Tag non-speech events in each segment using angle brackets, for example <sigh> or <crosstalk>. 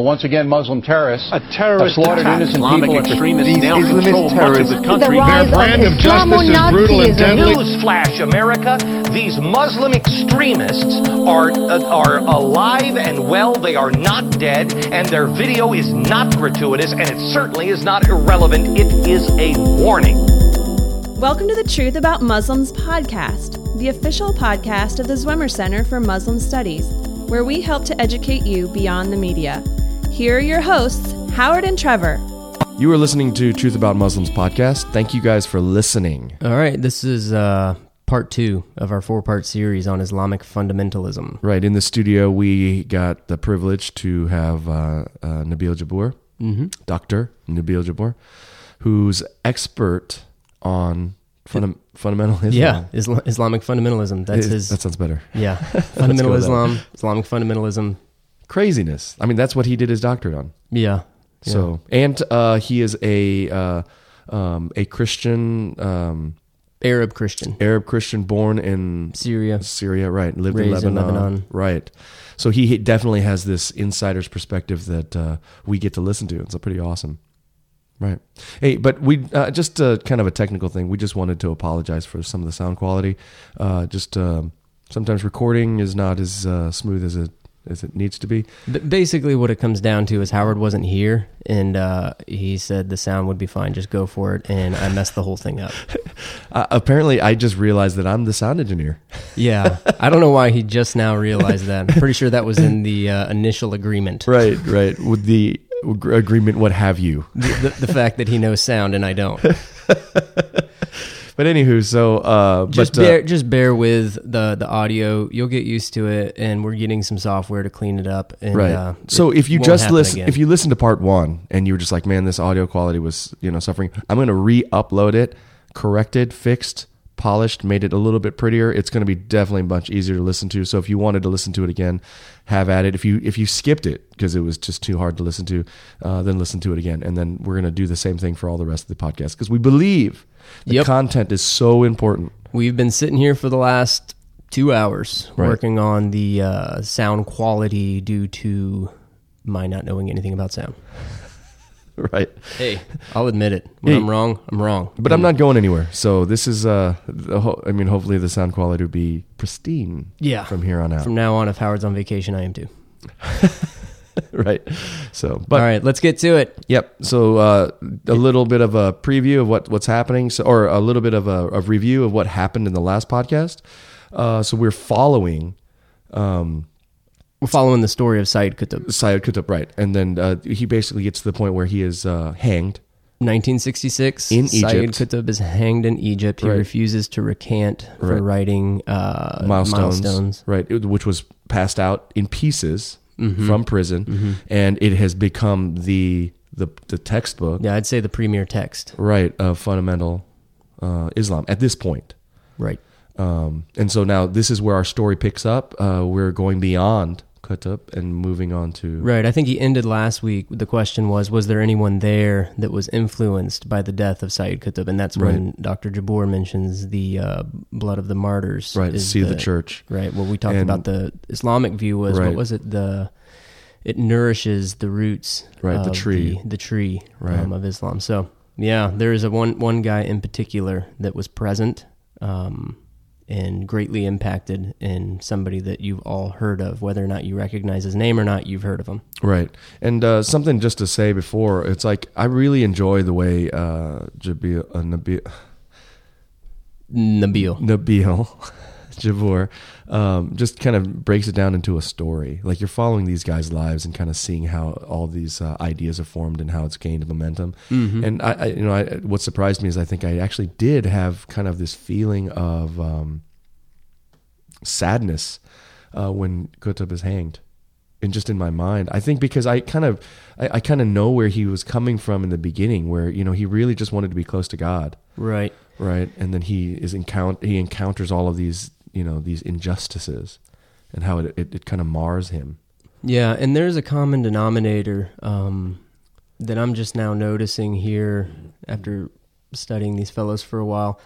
know, once again, Muslim terrorists A terrorist have slaughtered attack. innocent Islamic people. extremists These now Islamist control much of the country. The rise Their brand of of justice is brutal and Islamozism. deadly. Newsflash, America. These Muslim extremists are, uh, are alive and well. They are not dead, and their video is not gratuitous, and it certainly is not irrelevant. It is a warning. Welcome to the Truth About Muslims podcast, the official podcast of the Zwemer Center for Muslim Studies, where we help to educate you beyond the media. Here are your hosts, Howard and Trevor. You are listening to Truth About Muslims podcast. Thank you guys for listening. All right, this is uh, part two of our four part series on Islamic fundamentalism. Right in the studio, we got the privilege to have uh, uh, Nabil Jabbour, Mm-hmm. Doctor Nabil Jabbour, who's expert on funda- fundamental Islam. Yeah, Isla- Islamic fundamentalism. That's It- his. That sounds better. yeah, <laughs> fundamental go with that. Islam, Islamic fundamentalism. Craziness. I mean, that's what he did his doctorate on. Yeah. So, and uh, he is a uh, um, a Christian, um, Arab Christian, Arab Christian, born in Syria. Syria, right? Lived in in Lebanon, Lebanon. right? So he definitely has this insider's perspective that uh, we get to listen to. It's pretty awesome, right? Hey, but we uh, just uh, kind of a technical thing. We just wanted to apologize for some of the sound quality. Uh, just um sometimes recording is not as uh, smooth as it as it needs to be. Basically, what it comes down to is Howard wasn't here, and uh, he said the sound would be fine. Just go for it, and I messed the whole thing up. <laughs> Uh, apparently, I just realized that I'm the sound engineer. <laughs> Yeah, I don't know why he just now realized that. I'm pretty sure that was in the uh, initial agreement. Right, right. With the ag- agreement, what have you? The, the, the fact that he knows sound and I don't. <laughs> But anywho, so uh, just but, uh, bear just bear with the the audio. You'll get used to it, and we're getting some software to clean it up. And, right. Uh, so if you just listen, again. if you listen to part one and you were just like, man, this audio quality was you know suffering, I'm going to re-upload it, corrected, fixed, polished, made it a little bit prettier. It's going to be definitely much easier to listen to. So if you wanted to listen to it again, have at it. If you if you skipped it because it was just too hard to listen to, uh, then listen to it again. And then we're going to do the same thing for all the rest of the podcast because we believe the Yep. content is so important. we've been sitting here for the last two hours Right. working on the uh, sound quality due to my not knowing anything about sound. <laughs> right. Hey, I'll admit it. When Hey. I'm wrong, I'm wrong. But I'm not going anywhere. So this is, uh, the ho- I mean, hopefully the sound quality will be pristine. Yeah. From here on out. From now on, if Howard's on vacation, I am too. <laughs> <laughs> right. So, but All right, let's get to it. yep. So uh, a little bit of a preview of what what's happening. So, or a little bit of a, a review of what happened in the last podcast. Uh, so we're following um, We're following the story of Said Qutb. Syed Qutb, right? And then uh, he basically gets to the point where he is uh, hanged. 1966 In Egypt. Qutb is hanged in Egypt. He Right. refuses to recant for Right. writing uh, milestones, milestones. right? Which was passed out in pieces Mm-hmm. from prison, and it has become the the the textbook, Yeah, I'd say the premier text. right, of fundamental uh, Islam at this point. Right. Um, and so now this is where our story picks up. Uh, we're going beyond Qutb and moving on to Right. I think he ended last week. The question was, was there anyone there that was influenced by the death of Sayyid Qutb? And that's when Dr. Jabbour mentions the uh, blood of the martyrs. right, see the, church. Right. well we talked And- about the Islamic view was Right. what was it? The it nourishes the roots. Right, the tree. The, the tree Right. um, of Islam. So yeah, there is a one one guy in particular that was present. Um, and greatly impacted in somebody that you've all heard of, whether or not you recognize his name or not, you've heard of him. Right. And uh, something just to say before, it's like I really enjoy the way uh, Jabil, uh, Nabil, Nabil. Nabil <laughs> Jabbour um, just kind of breaks it down into a story. Like you're following these guys' lives and kind of seeing how all these uh, ideas are formed and how it's gained momentum. And I, I, you know, I, what surprised me is I think I actually did have kind of this feeling of um, sadness uh, when Qutb is hanged. And just in my mind, I think because I kind of, I, I kind of know where he was coming from in the beginning, where you know he really just wanted to be close to God Right. right and then he is encounter he encounters all of these you know these injustices and how it it, it kind of mars him Yeah, and there's a common denominator um, that I'm just now noticing here after studying these fellows for a while.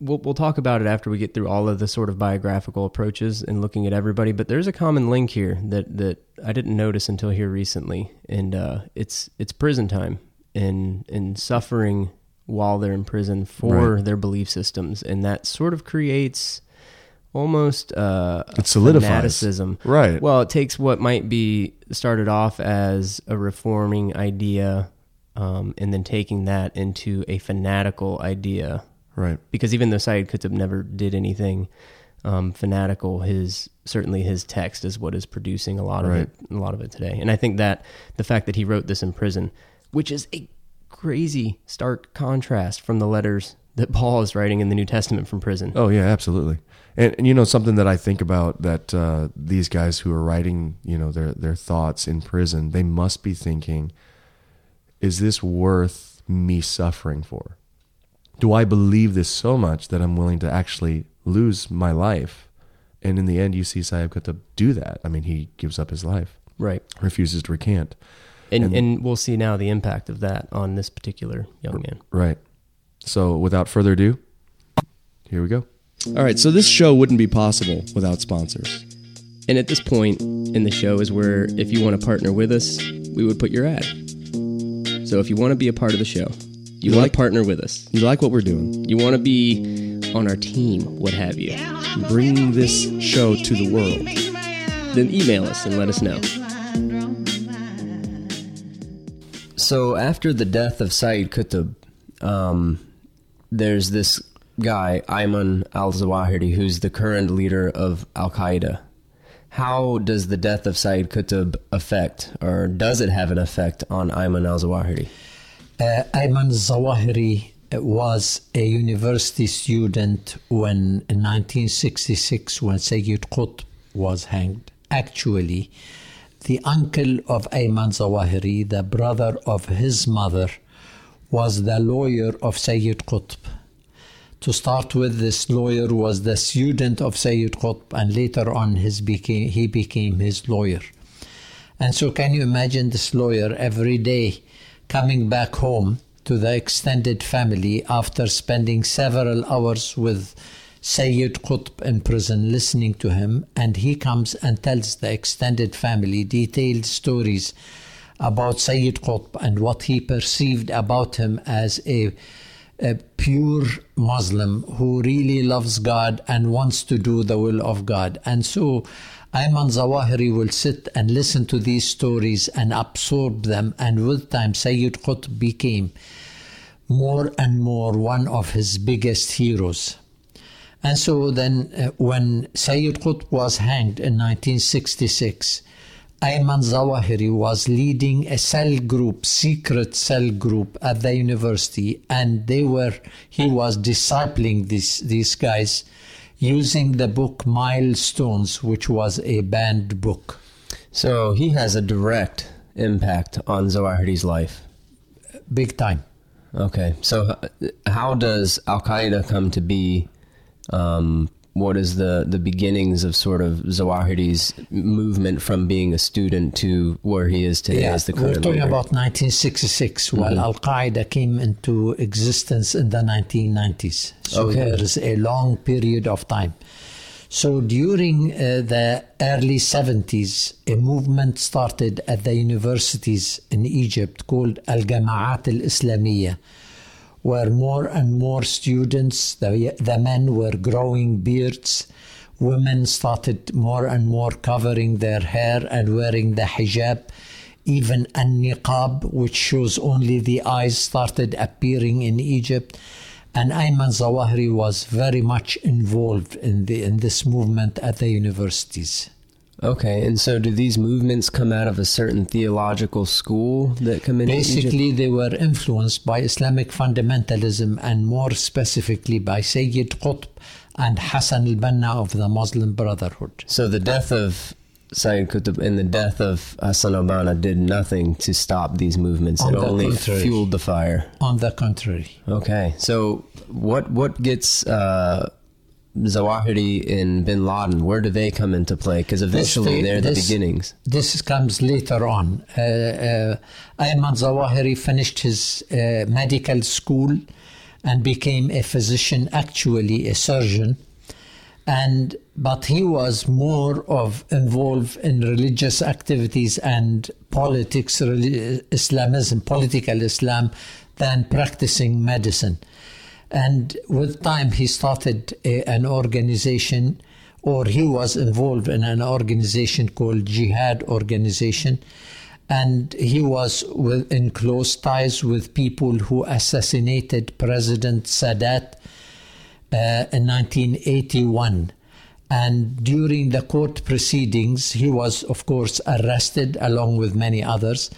We'll we'll talk about it after we get through all of the sort of biographical approaches and looking at everybody. But there's a common link here that that I didn't notice until here recently, and uh, it's it's prison time and and suffering while they're in prison for Right. their belief systems, and that sort of creates almost uh, It solidifies. fanaticism. Right. Well, it takes what might be started off as a reforming idea, um, and then taking that into a fanatical idea. Right. Because even though Sayyid Qutb never did anything um, fanatical, his certainly his text is what is producing a lot of Right. it, a lot of it today. And I think that the fact that he wrote this in prison, which is a crazy stark contrast from the letters that Paul is writing in the New Testament from prison. Oh yeah, absolutely. And, and you know something that I think about that uh, these guys who are writing, you know, their their thoughts in prison, they must be thinking, is this worth me suffering for? Do I believe this so much that I'm willing to actually lose my life? And in the end, you see Sayyid Qutb do that. I mean, he gives up his life, Right. refuses to recant. And, And- and we'll see now the impact of that on this particular young man. Right. So, without further ado, here we go. All right. So, this show wouldn't be possible without sponsors. And at this point in the show is where if you want to partner with us, we would put your ad. So if you want to be a part of the show, you, You want like- to partner with us, You like what we're doing? you want to be on our team, what have you, Bring this show to the world. then email us and let us know. So after the death of Sayyid Qutb, um, there's this guy, Ayman al Zawahiri, who's the current leader of Al Qaeda. How does the death of Sayyid Qutb affect, or does it have an effect on Ayman al Zawahiri? Uh, Ayman Zawahiri was a university student when in 1966 when Sayyid Qutb was hanged. Actually, the uncle of Ayman Zawahiri, the brother of his mother, was the lawyer of Sayyid Qutb. To start with, this lawyer was the student of Sayyid Qutb, and later on, his became, he became his lawyer. And so, can you imagine this lawyer every day coming back home to the extended family after spending several hours with Sayyid Qutb in prison listening to him? And he comes and tells the extended family detailed stories about Sayyid Qutb and what he perceived about him as a a pure Muslim who really loves God and wants to do the will of God. And so Ayman Zawahiri will sit and listen to these stories and absorb them. And with time, Sayyid Qutb became more and more one of his biggest heroes. And so then, uh, when Sayyid Qutb was hanged in 1966, Ayman Zawahiri was leading a cell group, secret cell group at the university, and they were he was discipling these these guys using the book Milestones, which was a banned book. So he has a direct impact on Zawahiri's life. Big time. Okay, so how does Al Qaeda come to be? Um, what is the, the beginnings of sort of Zawahiri's movement from being a student to where he is today as the we're talking leader? about 1966, while Al Qaeda came into existence in the 1990s. So there is a long period of time. So during uh, the early 70s, a movement started at the universities in Egypt called Al Jama'at Al Islamiyah, where more and more students, the, the men were growing beards, women started more and more covering their hair and wearing the hijab. Even a niqab, which shows only the eyes, started appearing in Egypt. And Ayman Zawahiri was very much involved in, the, in this movement at the universities. Okay, and so do these movements come out of a certain theological school that come Egypt? Basically, they were influenced by Islamic fundamentalism and more specifically by Sayyid Qutb and Hassan al Banna of the Muslim Brotherhood. So the death of Sayyid Qutb and the death of Hassan al-Banna did nothing to stop these movements. On it the only contrary. fueled the fire. On the contrary, Okay, so what what gets uh, Zawahiri and Bin Laden? Where do they come into play? Because eventually This- they're the beginnings. This comes later on. Uh, uh, Ayman Zawahiri finished his uh, medical school and became a physician, actually a surgeon. And but he was more of involved in religious activities and politics, Islamism, political Islam, than practicing medicine. And with time, he started a, an organization, or he was involved in an organization called Jihad Organization. And he was with, in close ties with people who assassinated President Sadat uh, in 1981. And during the court proceedings, he was, of course, arrested along with many others.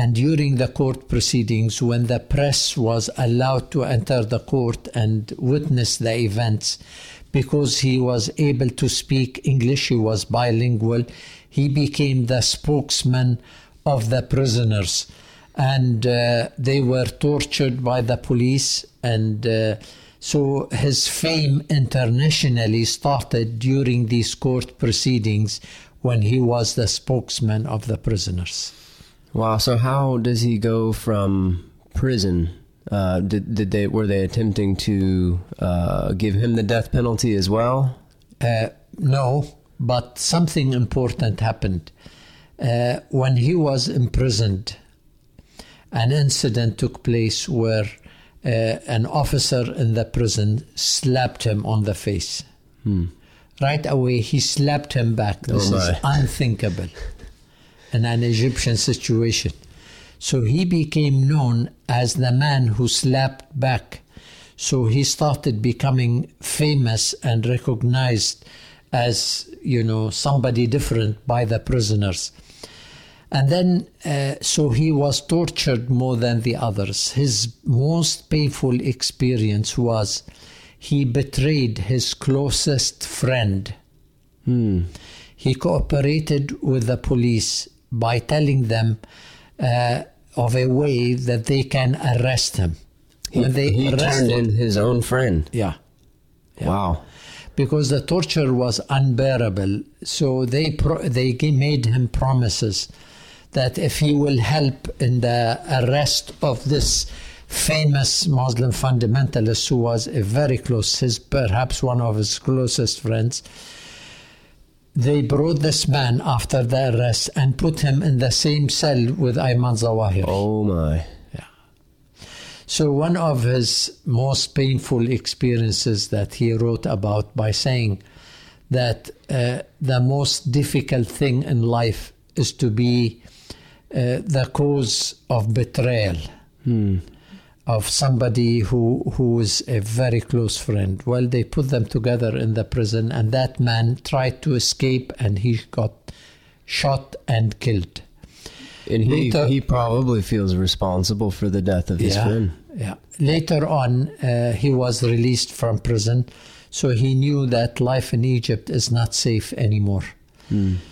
And during the court proceedings, when the press was allowed to enter the court and witness the events, because he was able to speak English, he was bilingual, he became the spokesman of the prisoners. And uh, they were tortured by the police. And uh, so his fame internationally started during these court proceedings when he was the spokesman of the prisoners. Wow. So how does he go from prison? Uh, did did they were they attempting to uh, give him the death penalty as well? Uh, no, but something important happened. Uh, when he was imprisoned, an incident took place where uh, an officer in the prison slapped him on the face. Right away, he slapped him back. This Oh, is unthinkable in an Egyptian situation. So he became known as the man who slapped back. So he started becoming famous and recognized as, you know, somebody different by the prisoners. And then, uh, so he was tortured more than the others. His most painful experience was he betrayed his closest friend. He cooperated with the police by telling them uh, of a way that they can arrest him. He, when they he turned in his own friend. yeah, Wow. because the torture was unbearable. So they pro- they made him promises that if he will help in the arrest of this famous Muslim fundamentalist who was a very close, his perhaps one of his closest friends. They brought this man after the arrest and put him in the same cell with Ayman Zawahiri. Oh my. Yeah. So, one of his most painful experiences that he wrote about by saying that uh, the most difficult thing in life is to be uh, the cause of betrayal of somebody who, who is a very close friend. Well, they put them together in the prison, and that man tried to escape and he got shot and killed. And he, Later- he probably feels responsible for the death of his friend. Yeah. Later on, uh, he was released from prison, so he knew that life in Egypt is not safe anymore.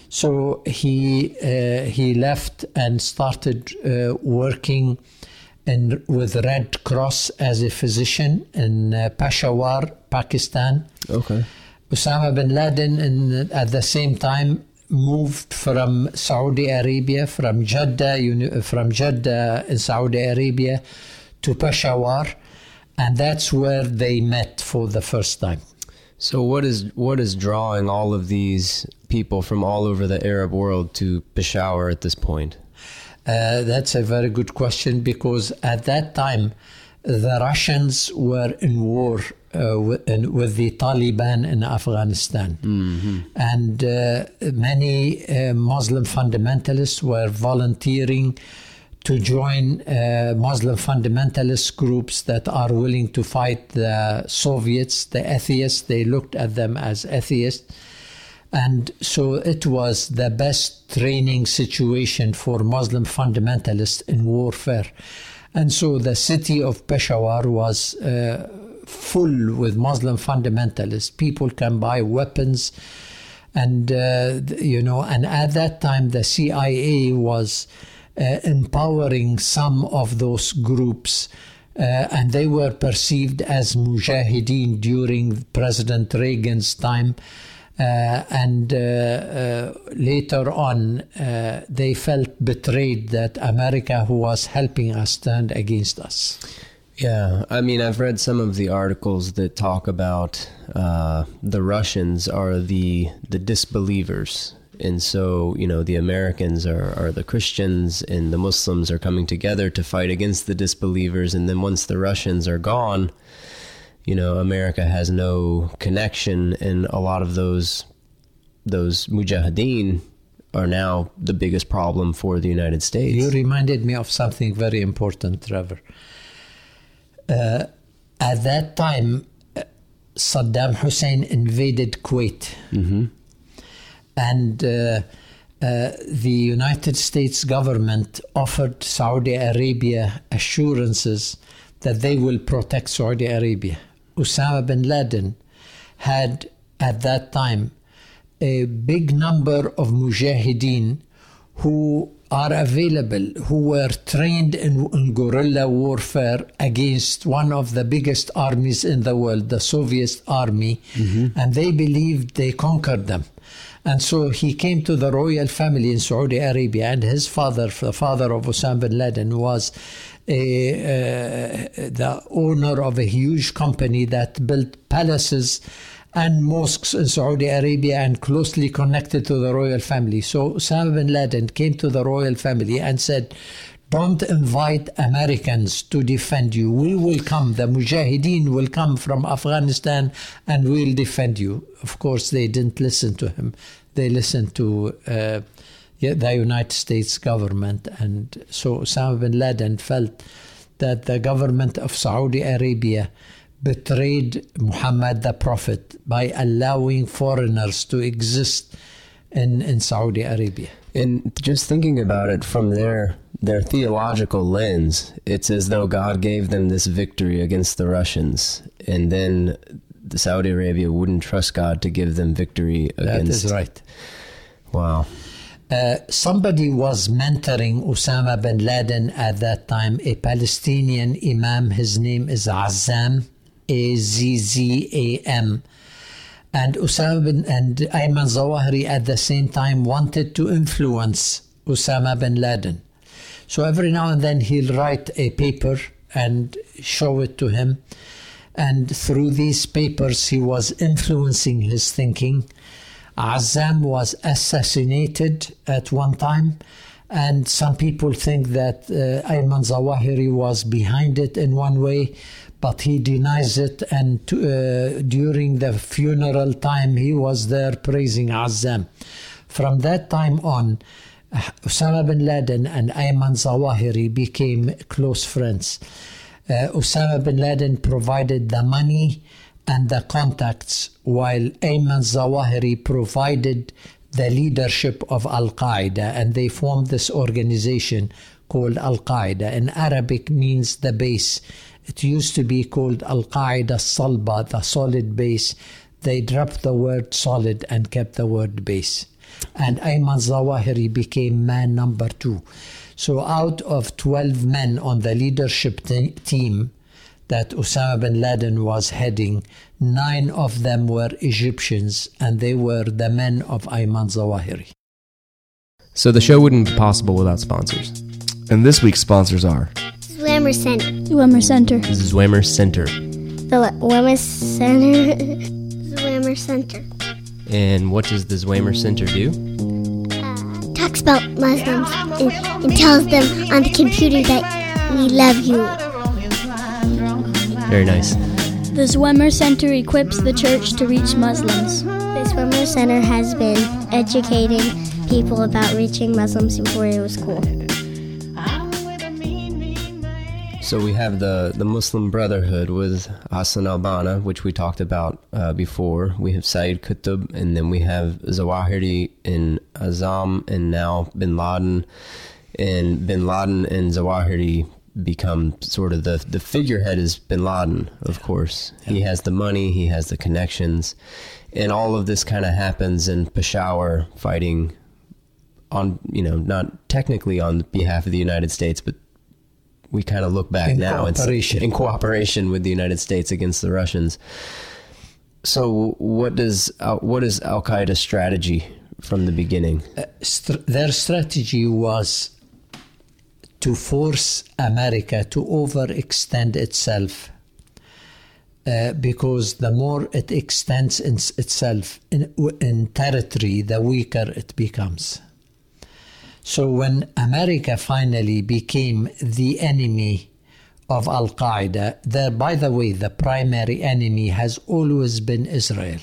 So he uh, he left and started uh, working in, with Red Cross as a physician in uh, Peshawar, Pakistan. Okay. Osama bin Laden, in, at the same time, moved from Saudi Arabia, from Jeddah, from Jeddah in Saudi Arabia, to Peshawar, and that's where they met for the first time. So what is what is drawing all of these people from all over the Arab world to Peshawar at this point? Uh, that's a very good question because at that time the Russians were in war uh, with, in, with the Taliban in Afghanistan. And uh, many uh, Muslim fundamentalists were volunteering to join uh, Muslim fundamentalist groups that are willing to fight the Soviets, the atheists. They looked at them as atheists. And so it was the best training situation for Muslim fundamentalists in warfare. And so the city of Peshawar was uh, full with Muslim fundamentalists. People can buy weapons. And, uh, you know, and at that time the CIA was uh, empowering some of those groups. Uh, and they were perceived as mujahideen during President Reagan's time. Uh, and uh, uh, later on, they felt betrayed that America, who was helping us, turned against us. Yeah, I mean, I've read some of the articles that talk about uh, the Russians are the the disbelievers, and so you know the Americans are are the Christians, and the Muslims are coming together to fight against the disbelievers, and then once the Russians are gone, you know, America has no connection, and a lot of those those mujahideen are now the biggest problem for the United States. You reminded me of something very important, Trevor. Uh, at that time, uh, Saddam Hussein invaded Kuwait. And uh, uh, the United States government offered Saudi Arabia assurances that they will protect Saudi Arabia. Osama bin Laden had at that time a big number of mujahideen who are available, who were trained in, in, guerrilla warfare against one of the biggest armies in the world, the Soviet army, mm-hmm. and they believed they conquered them. And so he came to the royal family in Saudi Arabia, and his father, the father of Osama bin Laden, was a, uh, the owner of a huge company that built palaces and mosques in Saudi Arabia and closely connected to the royal family. So Osama bin Laden came to the royal family and said, don't invite Americans to defend you. We will come. The Mujahideen will come from Afghanistan and we'll defend you. Of course, they didn't listen to him. They listened to uh, the United States government. And so Osama bin Laden felt that the government of Saudi Arabia betrayed Muhammad the Prophet by allowing foreigners to exist in, in Saudi Arabia. And just thinking about it from their their theological lens, it's as though God gave them this victory against the Russians, and then the Saudi Arabia wouldn't trust God to give them victory against. That is right. Wow. Uh, somebody was mentoring Osama bin Laden at that time, a Palestinian imam. His name is Azzam, A Z Z A M. And Osama bin and Ayman Zawahiri at the same time wanted to influence Osama bin Laden. So every now and then he'll write a paper and show it to him. And through these papers, he was influencing his thinking. Azzam was assassinated at one time, and some people think that uh, Ayman Zawahiri was behind it in one way, but he denies it. And uh, during the funeral time, he was there praising Azzam. From that time on, Osama bin Laden and Ayman Zawahiri became close friends. Uh, Osama bin Laden provided the money and the contacts, while Ayman Zawahiri provided the leadership of Al Qaeda, and they formed this organization called Al Qaeda. In Arabic, means the base. It used to be called Al Qaeda Salba, the solid base. They dropped the word solid and kept the word base. And Ayman Zawahiri became man number two. So, out of 12 men on the leadership team, that Osama bin Laden was heading, nine of them were Egyptians, and they were the men of Ayman Zawahiri. So the show wouldn't be possible without sponsors. And this week's sponsors are Swimmer Center. Swimmer Center. Zwemer Center. The Swimmer Center. <laughs> Swimmer Center. And what does the Zwemer Center do? Uh, Talks about Muslims and, and tells them on the computer that we love you. Very nice. The Swimmer Center equips the church to reach Muslims. The Swimmer Center has been educating people about reaching Muslims before it was cool. So we have the, the Muslim Brotherhood with Hassan al-Banna, which we talked about uh, before. We have Sayyid Qutb, and then we have Zawahiri and Azzam, and now Bin Laden. And Bin Laden and Zawahiri become sort of the the figurehead is Bin Laden, of course. He has the money, he has the connections, and all of this kind of happens in Peshawar, fighting on you know not technically on behalf of the United States, but we kind of look back In now and cooperation. in cooperation with the United States against the Russians. So, what does what is Al Qaeda's strategy from the beginning? Uh, Str- their strategy was to force America to overextend itself. Uh, because the more it extends in itself in, in territory, the weaker it becomes. So when America finally became the enemy of Al Qaeda, there, by the way, the primary enemy has always been Israel.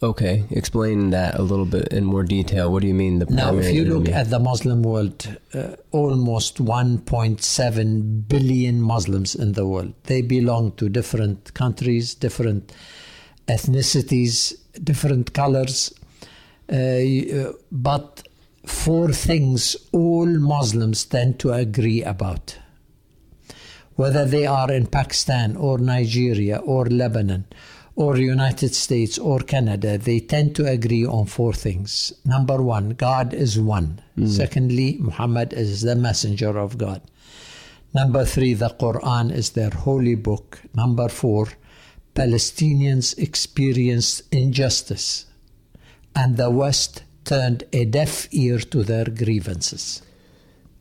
Okay, explain that a little bit in more detail. What do you mean the Now, if you look at the Muslim world, uh, almost 1.7 billion Muslims in the world. They belong to different countries, different ethnicities, different colors. Uh, but four things all Muslims tend to agree about. Whether they are in Pakistan or Nigeria or Lebanon or United States or Canada, they tend to agree on four things. Number one, God is one. Hmm. Secondly, Muhammad is the messenger of God. Number three, the Quran is their holy book. Number four, Palestinians experienced injustice, and the West turned a deaf ear to their grievances.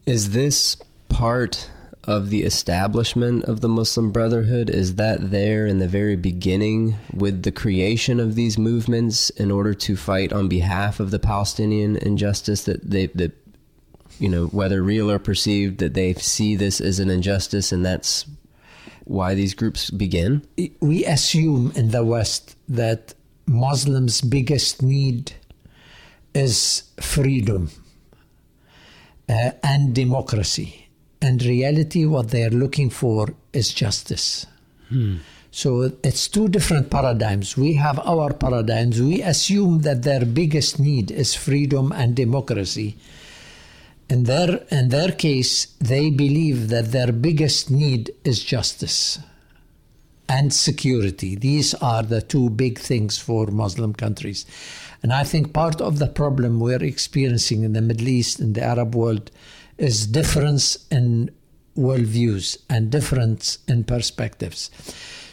Is this part of the establishment of the Muslim Brotherhood? Is that there in the very beginning with the creation of these movements in order to fight on behalf of the Palestinian injustice that they that you know whether real or perceived that they see this as an injustice and that's why these groups begin? we assume in the West that Muslims' biggest need is freedom uh, and democracy. In reality, what they are looking for is justice. Hmm. So it's two different paradigms. We have our paradigms. We assume that their biggest need is freedom and democracy. In their, in their case, they believe that their biggest need is justice and security. These are the two big things for Muslim countries. And I think part of the problem we're experiencing in the Middle East and the Arab world is difference in worldviews and difference in perspectives.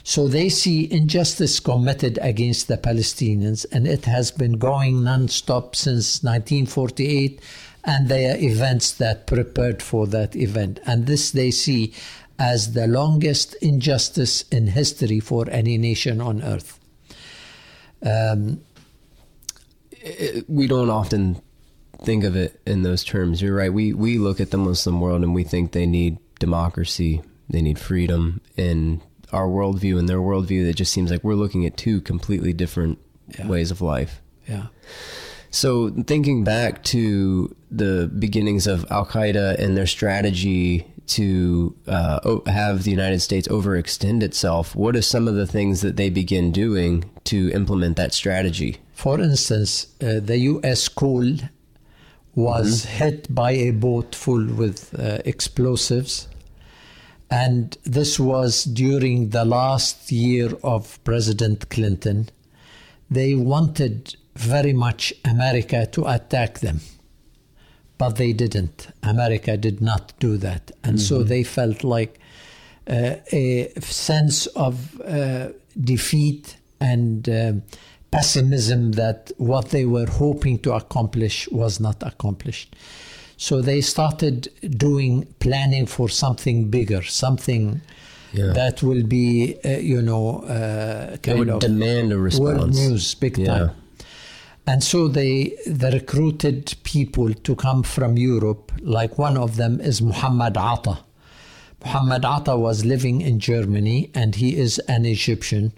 So they see injustice committed against the Palestinians, and it has been going non-stop since 1948, and there are events that prepared for that event. And this they see as the longest injustice in history for any nation on earth. Um, we don't often think of it in those terms. You're right. We we look at the Muslim world and we think they need democracy, they need freedom, and our worldview and their worldview. It just seems like we're looking at two completely different Yeah. ways of life. yeah. So, thinking back to the beginnings of Al Qaeda and their strategy to uh, have the United States overextend itself, what are some of the things that they begin doing to implement that strategy? For instance, uh, the U.S. Cole was hit by a boat full with uh, explosives. And this was during the last year of President Clinton. They wanted very much America to attack them, but they didn't. America did not do that. And so they felt like uh, a sense of uh, defeat and um pessimism that what they were hoping to accomplish was not accomplished. So they started doing planning for something bigger, something Yeah. that will be, uh, you know, uh, kind would of demand a response. world news, big Yeah. time. And so they, they recruited people to come from Europe. Like one of them is Muhammad Atta. Muhammad Atta was living in Germany and he is an Egyptian.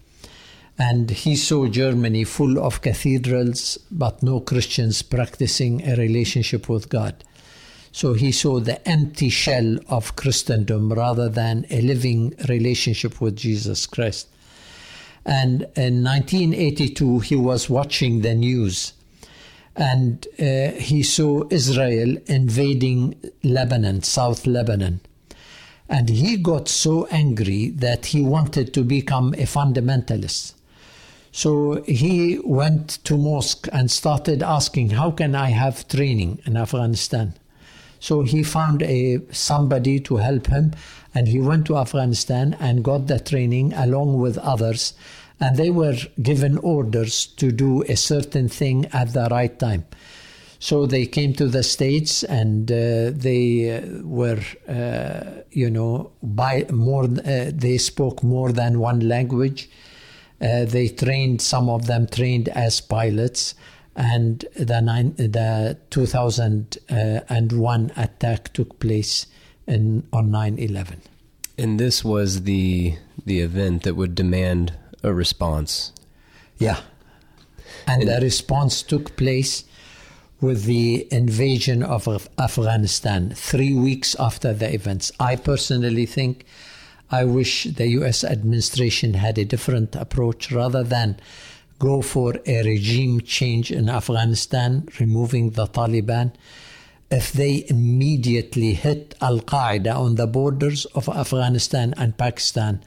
And he saw Germany full of cathedrals, but no Christians practicing a relationship with God. So he saw the empty shell of Christendom rather than a living relationship with Jesus Christ. And in 1982, he was watching the news and uh, he saw Israel invading Lebanon, South Lebanon. And he got so angry that he wanted to become a fundamentalist. So he went to mosque and started asking, "How can I have training in Afghanistan?" So he found a somebody to help him, and he went to Afghanistan and got the training along with others, and they were given orders to do a certain thing at the right time. So they came to the States and uh, they uh, were, uh, you know, by more, uh, they spoke more than one language. Uh, they trained, some of them trained as pilots. And the, nine, the 2001 attack took place in, on 9 11. And this was the the event that would demand a response. Yeah. And the response took place with the invasion of Af- Afghanistan three weeks after the events. I personally think I wish the US administration had a different approach rather than go for a regime change in Afghanistan, removing the Taliban. If they immediately hit Al Qaeda on the borders of Afghanistan and Pakistan,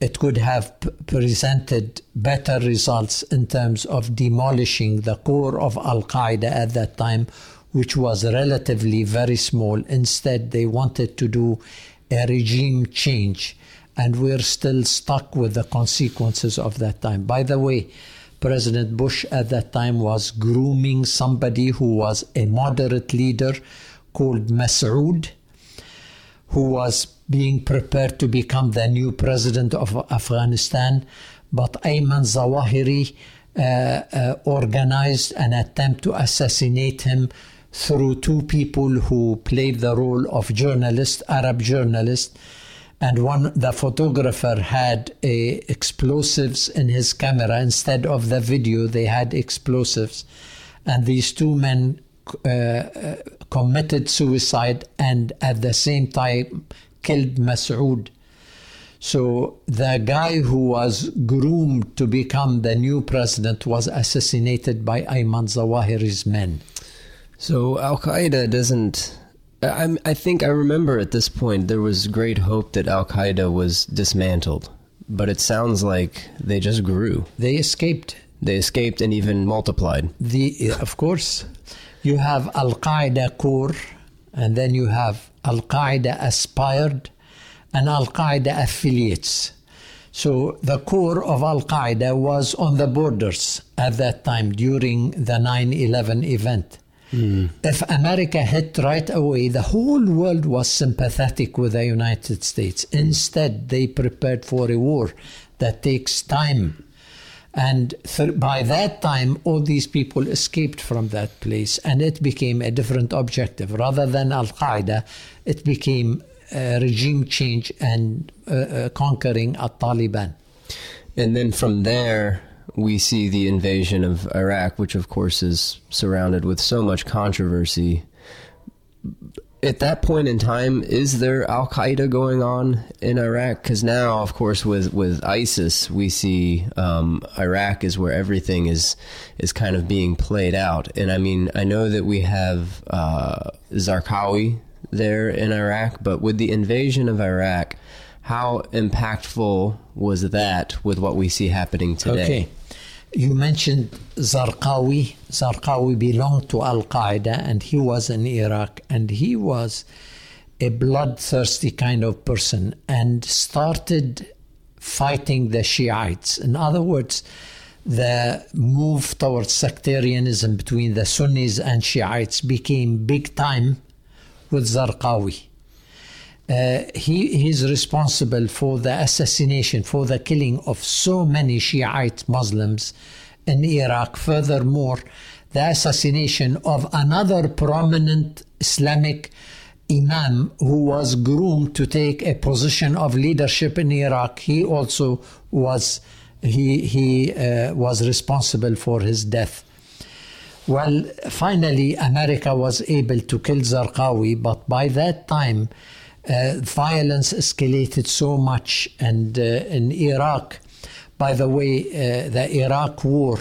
it could have presented better results in terms of demolishing the core of Al Qaeda at that time, which was relatively very small. Instead, they wanted to do a regime change, and we're still stuck with the consequences of that time. By the way, President Bush at that time was grooming somebody who was a moderate leader called Masood who was being prepared to become the new president of Afghanistan. But Ayman Zawahiri uh, uh, organized an attempt to assassinate him through two people who played the role of journalist, Arab journalist. And one, the photographer had a explosives in his camera. Instead of the video, they had explosives. And these two men uh, committed suicide and at the same time killed Masood. So the guy who was groomed to become the new president was assassinated by Ayman Zawahiri's men. So Al Qaeda doesn't. I, I think I remember at this point there was great hope that Al Qaeda was dismantled, but it sounds like they just grew. They escaped. They escaped and even multiplied. The eh, of course, you have Al Qaeda core, and then you have Al Qaeda aspired, and Al Qaeda affiliates. So the core of Al Qaeda was on the borders at that time during the 9 11 event. If America hit right away, the whole world was sympathetic with the United States. Instead, they prepared for a war that takes time. And th- by that time, all these people escaped from that place, and it became a different objective. Rather than Al Qaeda, it became a regime change and uh, uh, conquering Al Taliban. And then from there, we see the invasion of Iraq, which of course is surrounded with so much controversy. At that point in time, is there Al Qaeda going on in Iraq? Because now, of course, with, with ISIS, we see um, Iraq is where everything is is kind of being played out. And I mean, I know that we have uh, Zarqawi there in Iraq, but with the invasion of Iraq, how impactful was that with what we see happening today? Okay. You mentioned Zarqawi. Zarqawi belonged to Al Qaeda and he was in Iraq and he was a bloodthirsty kind of person and started fighting the Shiites. In other words, the move towards sectarianism between the Sunnis and Shiites became big time with Zarqawi. Uh, he, is responsible for the assassination, for the killing of so many Shiite Muslims in Iraq. Furthermore, the assassination of another prominent Islamic Imam who was groomed to take a position of leadership in Iraq. He also was he he uh, was responsible for his death. Well, finally, America was able to kill Zarqawi, but by that time, violence escalated so much, and uh, in Iraq, by the way, uh, the Iraq War,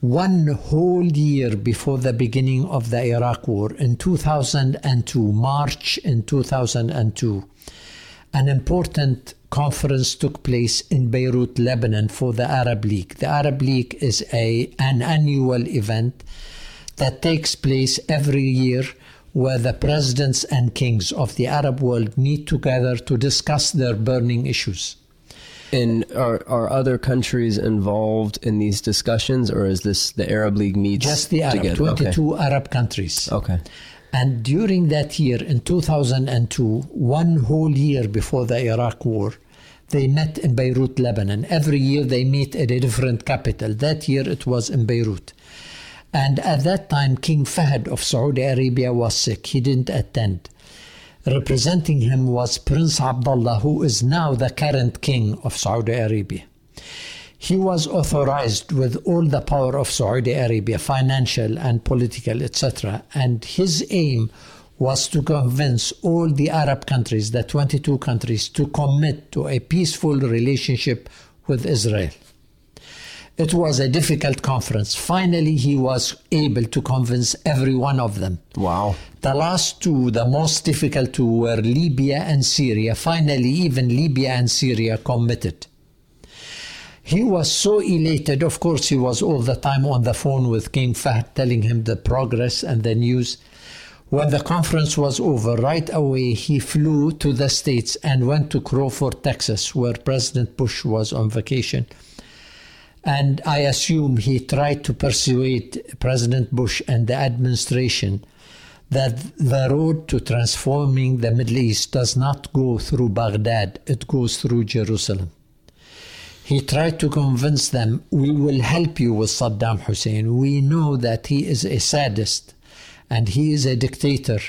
one whole year before the beginning of the Iraq War, in 2002, March in 2002, an important conference took place in Beirut, Lebanon for the Arab League. The Arab League is a, an annual event that takes place every year where the presidents and kings of the Arab world meet together to discuss their burning issues. And are are other countries involved in these discussions, or is this the Arab League meets Just the Arab, together? 22 Arab countries. Okay. And during that year, in 2002, one whole year before the Iraq War, they met in Beirut, Lebanon. Every year they meet at a different capital. That year it was in Beirut. And at that time, King Fahd of Saudi Arabia was sick. He didn't attend. Representing him was Prince Abdullah, who is now the current king of Saudi Arabia. He was authorized with all the power of Saudi Arabia, financial and political, etc. And his aim was to convince all the Arab countries, the 22 countries, to commit to a peaceful relationship with Israel. It was a difficult conference. Finally, he was able to convince every one of them. Wow. The last two, the most difficult two, were Libya and Syria. Finally, even Libya and Syria committed. He was so elated. Of course, he was all the time on the phone with King Fahd, telling him the progress and the news. When the conference was over, right away he flew to the States and went to Crawford, Texas, where President Bush was on vacation. And I assume he tried to persuade President Bush and the administration that the road to transforming the Middle East does not go through Baghdad, it goes through Jerusalem. He tried to convince them, we will help you with Saddam Hussein. We know that he is a sadist and he is a dictator.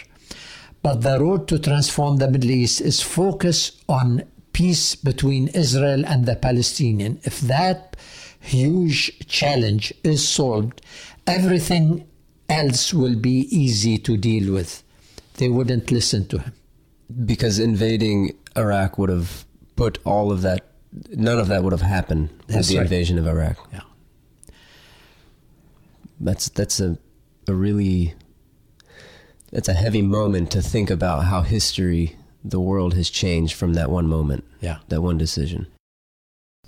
But the road to transform the Middle East is focus on peace between Israel and the Palestinian. If that huge challenge is solved, everything else will be easy to deal with. They wouldn't listen to him. Because invading Iraq would have put all of that, none of that would have happened with That's the right. invasion of Iraq. Yeah. That's that's a a really that's a heavy moment to think about how history, the world has changed from that one moment, Yeah. that one decision.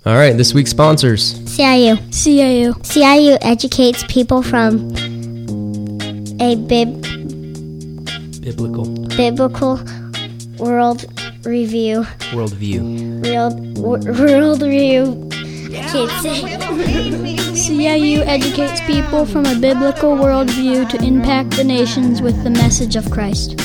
All right, this week's sponsors. CIU. CIU. CIU educates people from a bib- Biblical biblical world review. worldview. World, wor- world review. Can't say. CIU educates people from a biblical worldview to impact the nations with the message of Christ.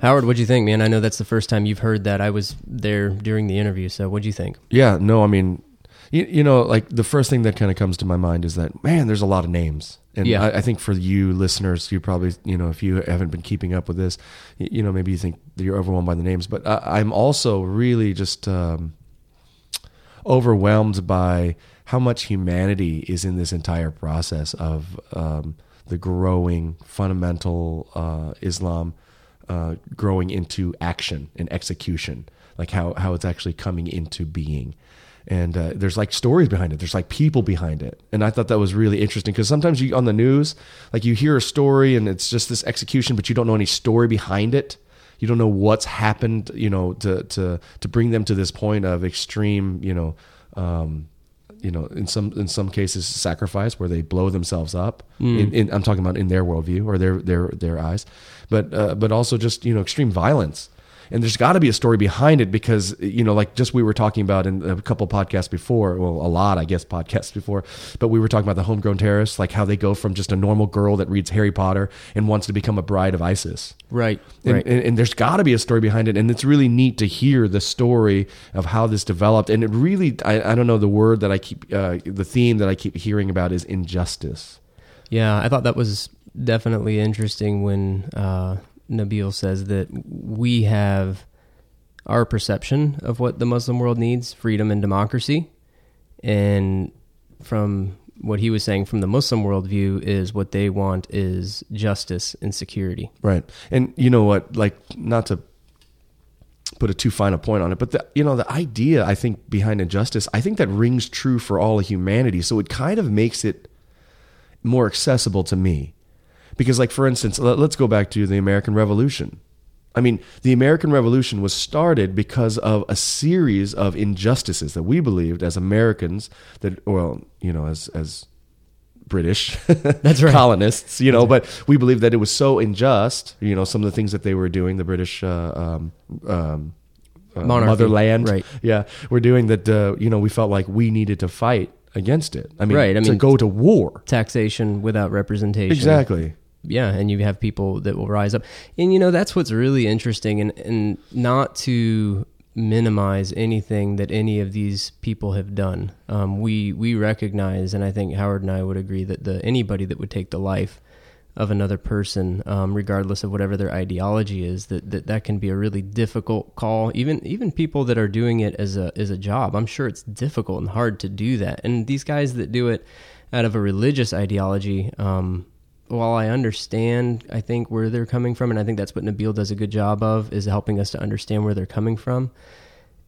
Howard, what'd you think, man? I know that's the first time you've heard that. I was there during the interview, so what'd you think? Yeah, no, I mean, you, you know, like the first thing that kind of comes to my mind is that man, there's a lot of names, and Yeah. I, I think for you listeners, you probably, you know, if you haven't been keeping up with this, you, you know, maybe you think that you're overwhelmed by the names, but I, I'm also really just um, overwhelmed by how much humanity is in this entire process of um, the growing fundamental uh, Islam uh, growing into action and execution, like how, how it's actually coming into being. And uh, there's like stories behind it. There's like people behind it, and I thought that was really interesting because sometimes you on the news, like you hear a story and it's just this execution, but you don't know any story behind it. You don't know what's happened, you know, to to to bring them to this point of extreme, you know, um, you know, in some in some cases, sacrifice where they blow themselves up. In, in, I'm talking about in their worldview or their their their eyes, but uh, but also just you know extreme violence. And there's got to be a story behind it because you know, like just we were talking about in a couple podcasts before, well, a lot, I guess, podcasts before, but we were talking about the homegrown terrorists, like how they go from just a normal girl that reads Harry Potter and wants to become a bride of ISIS. Right, And, right. and, and there's got to be a story behind it. And it's really neat to hear the story of how this developed. And it really, I, I don't know, the word that I keep, uh, the theme that I keep hearing about is injustice. Yeah, I thought that was definitely interesting when uh, Nabil says that we have our perception of what the Muslim world needs freedom and democracy. And from what he was saying from the Muslim worldview, is what they want is justice and security. Right. And you know what, like, not to put a too fine a point on it, but the, you know, the idea I think behind injustice, I think that rings true for all of humanity. So it kind of makes it more accessible to me. Because, like, for instance, let, let's go back to the American Revolution. I mean, the American Revolution was started because of a series of injustices that we believed as Americans that, well, you know, as as British <laughs> That's right. colonists, you know, but we believed that it was so unjust, you know, some of the things that they were doing, the British uh, um, um, uh, motherland. right. Yeah, we're doing that. Uh, you know, we felt like we needed to fight against it. I mean, Right, I to mean- go to war. taxation without representation. Exactly. Yeah and you have people that will rise up. And you know that's what's really interesting and and not to minimize anything that any of these people have done. Um, we we recognize and i think howard and i would agree that the anybody that would take the life of another person um, regardless of whatever their ideology is that, that that can be a really difficult call. Even even people that are doing it as a as a job i'm sure it's difficult and hard to do that. And these guys that do it out of a religious ideology um, while I understand, I think where they're coming from, and I think that's what Nabil does a good job of, is helping us to understand where they're coming from.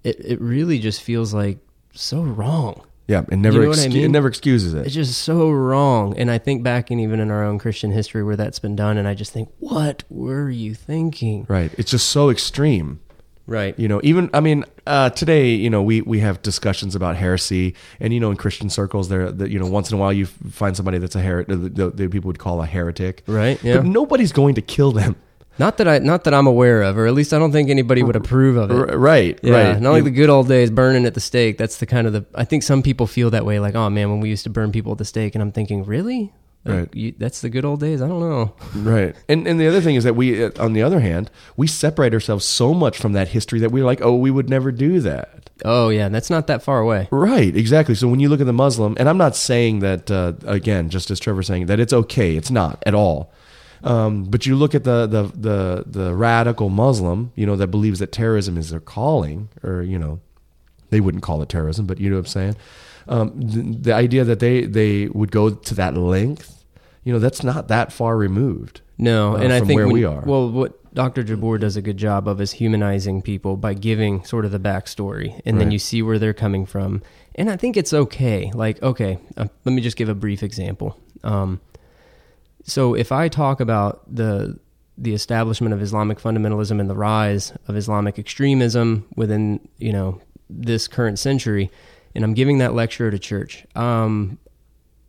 It it really just feels like so wrong. Yeah, it never You know what I excu- mean? it never excuses it. It's just so wrong. And I think back and even in our own Christian history where that's been done, and I just think, what were you thinking? Right. It's just so extreme. Right. You know, even I mean, uh, today, you know, we we have discussions about heresy, and you know, in Christian circles, there, that you know, once in a while, you find somebody that's a heretic, that that people would call a heretic, Right, yeah. But nobody's going to kill them, Not that I, not that I'm aware of, or at least I don't think anybody would approve of it. Right? Yeah, right. not like the good old days burning at the stake. That's the kind of the. I think some people feel that way, like, oh man, when we used to burn people at the stake, and I'm thinking, really? Like, Right. You, that's the good old days. I don't know. Right. And and the other thing is that we, uh, on the other hand, we separate ourselves so much from that history that we're like, oh, we would never do that. Oh yeah, that's not that far away. Right, exactly. So when you look at the Muslim, and I'm not saying that uh, again, just as Trevor's saying that it's okay. It's not at all. Um, but you look at the, the the the radical Muslim, you know, that believes that terrorism is their calling, or you know, they wouldn't call it terrorism, but you know what I'm saying. Um, the, the idea that they they would go to that length, you know, that's not that far removed. No, uh, and I think where when- we are. Well, what Dr. Jabbour does a good job of is humanizing people by giving sort of the backstory, and then you see where they're coming from. And I think it's okay. Like, okay, uh, let me just give a brief example. Um, so if I talk about the the establishment of Islamic fundamentalism and the rise of Islamic extremism within you know this current century, and I'm giving that lecture at a church, um,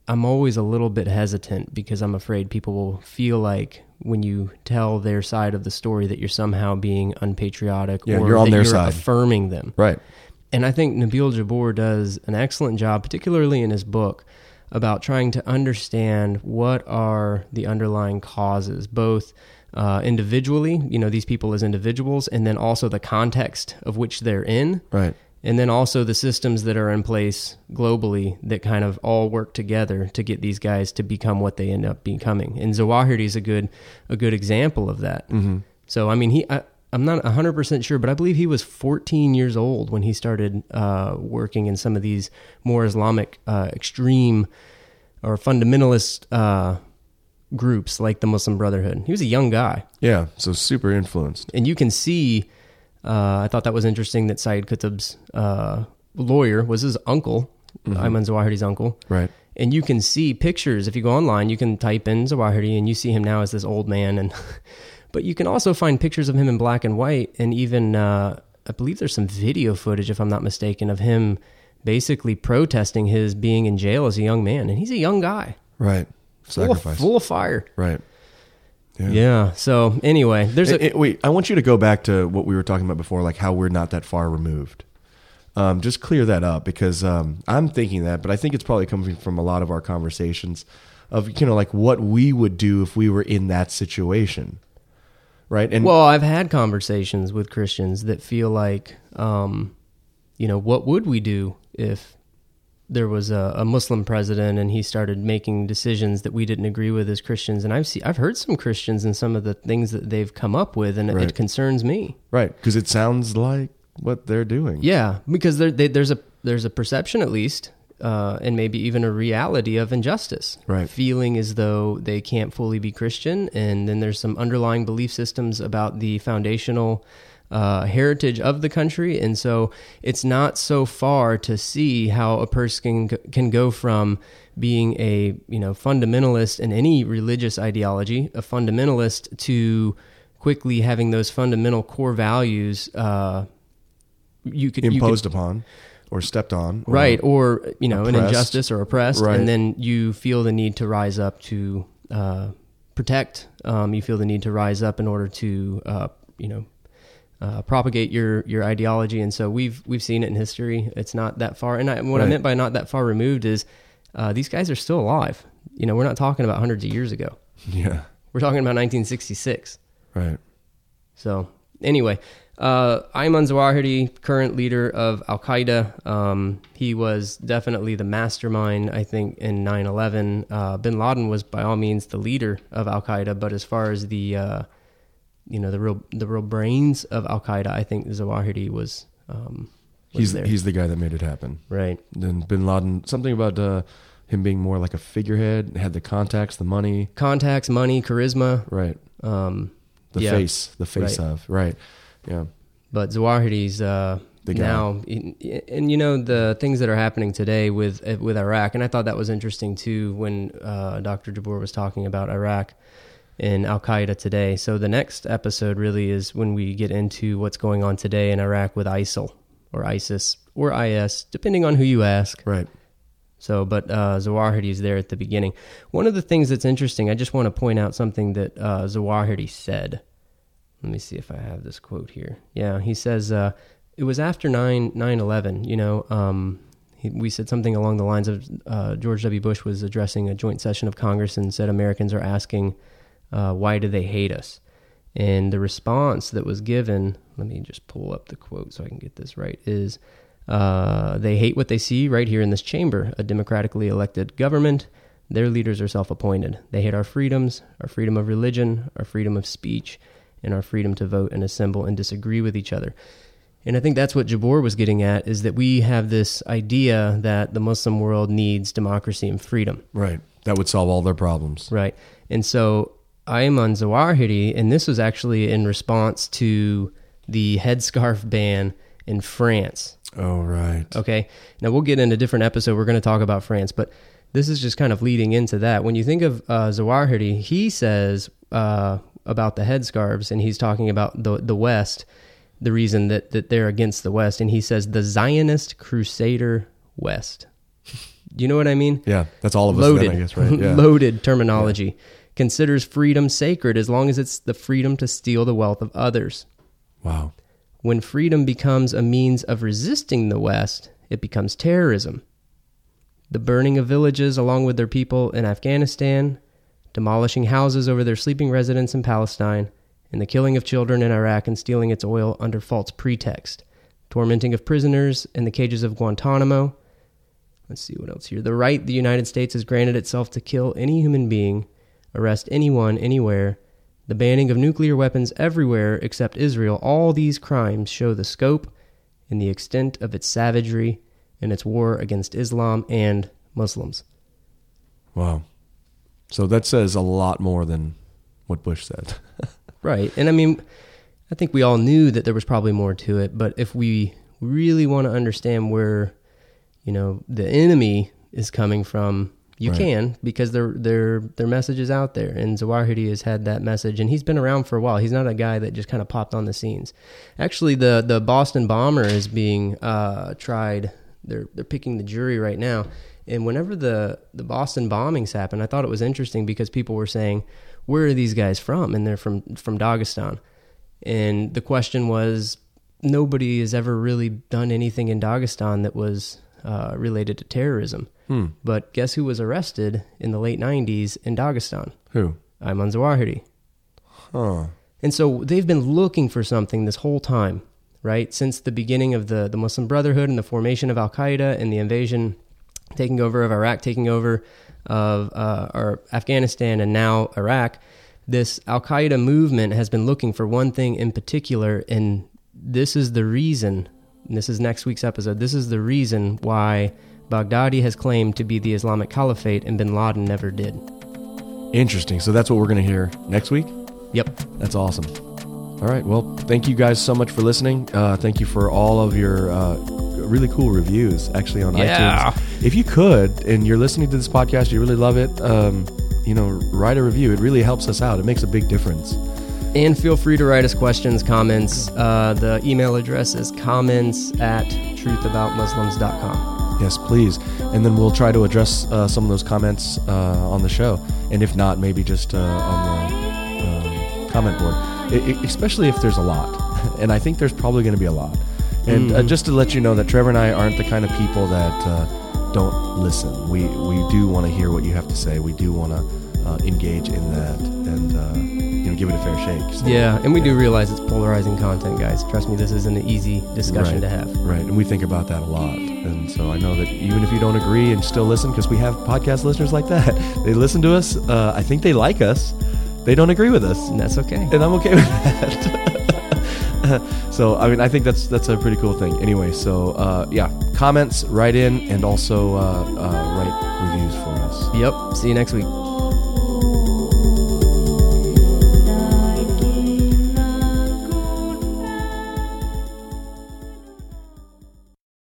I'm always a little bit hesitant because I'm afraid people will feel like when you tell their side of the story that you're somehow being unpatriotic Yeah, or you're on that their you're side. affirming them. Right. And I think Nabil Jabbour does an excellent job, particularly in his book, about trying to understand what are the underlying causes, both uh, individually, you know, these people as individuals, and then also the context of which they're in. Right. And then also the systems that are in place globally that kind of all work together to get these guys to become what they end up becoming. And Zawahiri is a good a good example of that. Mm-hmm. So I mean, he I, I'm not 100 percent sure, but I believe he was 14 years old when he started uh, working in some of these more Islamic uh, extreme or fundamentalist uh, groups like the Muslim Brotherhood. He was a young guy Yeah. So super influenced. and you can see. Uh, I thought that was interesting that Saeed Qutb's uh, lawyer was his uncle, Ayman Zawahiri's uncle. Right. And you can see pictures if you go online. You can type in Zawahiri, and you see him now as this old man. And <laughs> but you can also find pictures of him in black and white, and even uh, I believe there's some video footage, if I'm not mistaken, of him basically protesting his being in jail as a young man. And he's a young guy, Right. full of, Sacrifice. full of fire. Right. Yeah. So anyway, there's a Eh, eh, wait, I want you to go back to what we were talking about before, like how we're not that far removed. Um, just clear that up because um, I'm thinking that, but I think it's probably coming from a lot of our conversations of you know like what we would do if we were in that situation, right? And Well, I've had conversations with Christians that feel like, um, you know, what would we do if there was a, a Muslim president and he started making decisions that we didn't agree with as Christians? And I've seen, I've heard some Christians and some of the things that they've come up with, and it, Right. it concerns me. right, because it sounds like what they're doing. Yeah, because there, they, there's a there's a perception at least, uh, and maybe even a reality of injustice. Right. feeling as though they can't fully be Christian, and then there's some underlying belief systems about the foundational uh, heritage of the country, and so it's not so far to see how a person can can go from being a you know fundamentalist in any religious ideology, a fundamentalist to quickly having those fundamental core values. Uh, you could you could- imposed upon or stepped on, or- right or you know an injustice or oppressed Right. and then you feel the need to rise up to uh, protect um, you feel the need to rise up in order to uh, you know uh, propagate your your ideology. And so we've we've seen it in history. It's not that far. And I, what I meant by not that far removed is uh, these guys are still alive. You know, we're not talking about hundreds of years ago. <laughs> Yeah. We're talking about 1966. Right. So anyway, uh, Ayman Zawahiri, current leader of Al Qaeda, um, he was definitely the mastermind. I think in 9/11, uh, Bin Laden was by all means the leader of Al Qaeda, but as far as the uh, you know the real the real brains of Al Qaeda, I think Zawahiri was. Um, was He's there. he's the guy that made it happen. right. Then Bin Laden, something about uh, him being more like a figurehead, had the contacts, the money, Contacts, money, charisma. right? Um, The Yeah. face, the face Right. of, right? Yeah. but Zawahiri's uh, The guy. now, and you know the things that are happening today with with Iraq, and I thought that was interesting too when uh, Dr. Jabbour was talking about Iraq and Al Qaeda today. So the next episode really is when we get into what's going on today in Iraq with ISIL or ISIS or IS, depending on who you ask. Right. So, but uh, Zawahiri is there at the beginning. One of the things that's interesting, I just want to point out something that uh, Zawahiri said. Let me see if I have this quote here. Yeah, he says uh, it was after 9 9 11. You know, um, he, we said something along the lines of uh, George W. Bush was addressing a joint session of Congress and said Americans are asking, uh, why do they hate us? And the response that was given, let me just pull up the quote so I can get this right, is uh, they hate what they see right here in this chamber a democratically elected government. Their leaders are self appointed. They hate our freedoms, our freedom of religion, our freedom of speech, and our freedom to vote and assemble and disagree with each other. And I think that's what Jabbour was getting at is that we have this idea that the Muslim world needs democracy and freedom. Right. That would solve all their problems. Right. And so Ayman Zawahiri, and this was actually in response to the headscarf ban in France. Oh, right. Okay. Now we'll get in a different episode. We're going to talk about France, but this is just kind of leading into that. When you think of uh, Zawahiri, he says uh, about the headscarves, and he's talking about the the West, the reason that that they're against the West, and he says the Zionist Crusader West. <laughs> Do you know what I mean? Yeah, that's all of us loaded, then, I guess, right? <laughs> Yeah. loaded terminology. Considers freedom sacred as long as it's the freedom to steal the wealth of others. wow. When freedom becomes a means of resisting the West, it becomes terrorism. The burning of villages along with their people in Afghanistan, demolishing houses over their sleeping residents in Palestine, and the killing of children in Iraq and stealing its oil under false pretext, tormenting of prisoners in the cages of Guantanamo. Let's see what else here. The right the United States has granted itself to kill any human being, arrest anyone, anywhere, the banning of nuclear weapons everywhere except Israel, all these crimes show the scope and the extent of its savagery and its war against Islam and Muslims. Wow. So that says a lot more than what Bush said. <laughs> Right. And I mean, I think we all knew that there was probably more to it, but if we really want to understand where, you know, the enemy is coming from, you Right. can because their their their message is out there, and Zawahiri has had that message, and he's been around for a while. He's not a guy that just kind of popped on the scenes. Actually, the the Boston bomber is being uh, tried. They're they're picking the jury right now, and whenever the the Boston bombings happened, I thought it was interesting because people were saying, "Where are these guys from?" And they're from from Dagestan, and the question was, nobody has ever really done anything in Dagestan that was uh, related to terrorism. Hmm. But guess who was arrested in the late 90s in Dagestan? Who? Ayman Zawahiri. Huh. And so they've been looking for something this whole time, right? Since the beginning of the, the Muslim Brotherhood and the formation of Al Qaeda and the invasion, taking over of Iraq, taking over of uh, or Afghanistan, and now Iraq. This Al Qaeda movement has been looking for one thing in particular, and this is the reason. And this is next week's episode. This is the reason why Baghdadi has claimed to be the Islamic Caliphate, and Bin Laden never did. Interesting. So that's what we're going to hear next week? Yep. That's awesome. All right. Well, thank you guys so much for listening. Uh, thank you for all of your uh, really cool reviews, actually, on Yeah. iTunes. If you could, and you're listening to this podcast, you really love it, um, you know, write a review. It really helps us out. It makes a big difference. And feel free to write us questions, comments. Uh, the email address is comments at truthaboutmuslims.com. Yes, please. And then we'll try to address uh, some of those comments uh, on the show. And if not, maybe just uh, on the um, comment board, I- I- especially if there's a lot. <laughs> and I think there's probably going to be a lot. And uh, Mhm. just to let you know that Trevor and I aren't the kind of people that uh, don't listen. We we do want to hear what you have to say. We do want to uh, engage in that and give it a fair shake. So- Yeah, and we do realize it's polarizing content, guys. Trust me, this isn't an easy discussion right, to have. Right, and we think about that a lot. And so I know that even if you don't agree and still listen, because we have podcast listeners like that, <laughs> they listen to us. Uh, I think they like us. They don't agree with us, And that's okay. and I'm okay with that. <laughs> so I mean, I think that's that's a pretty cool thing. Anyway, so uh, yeah, comments, write in, and also uh, uh, write reviews for us. Yep. See you next week.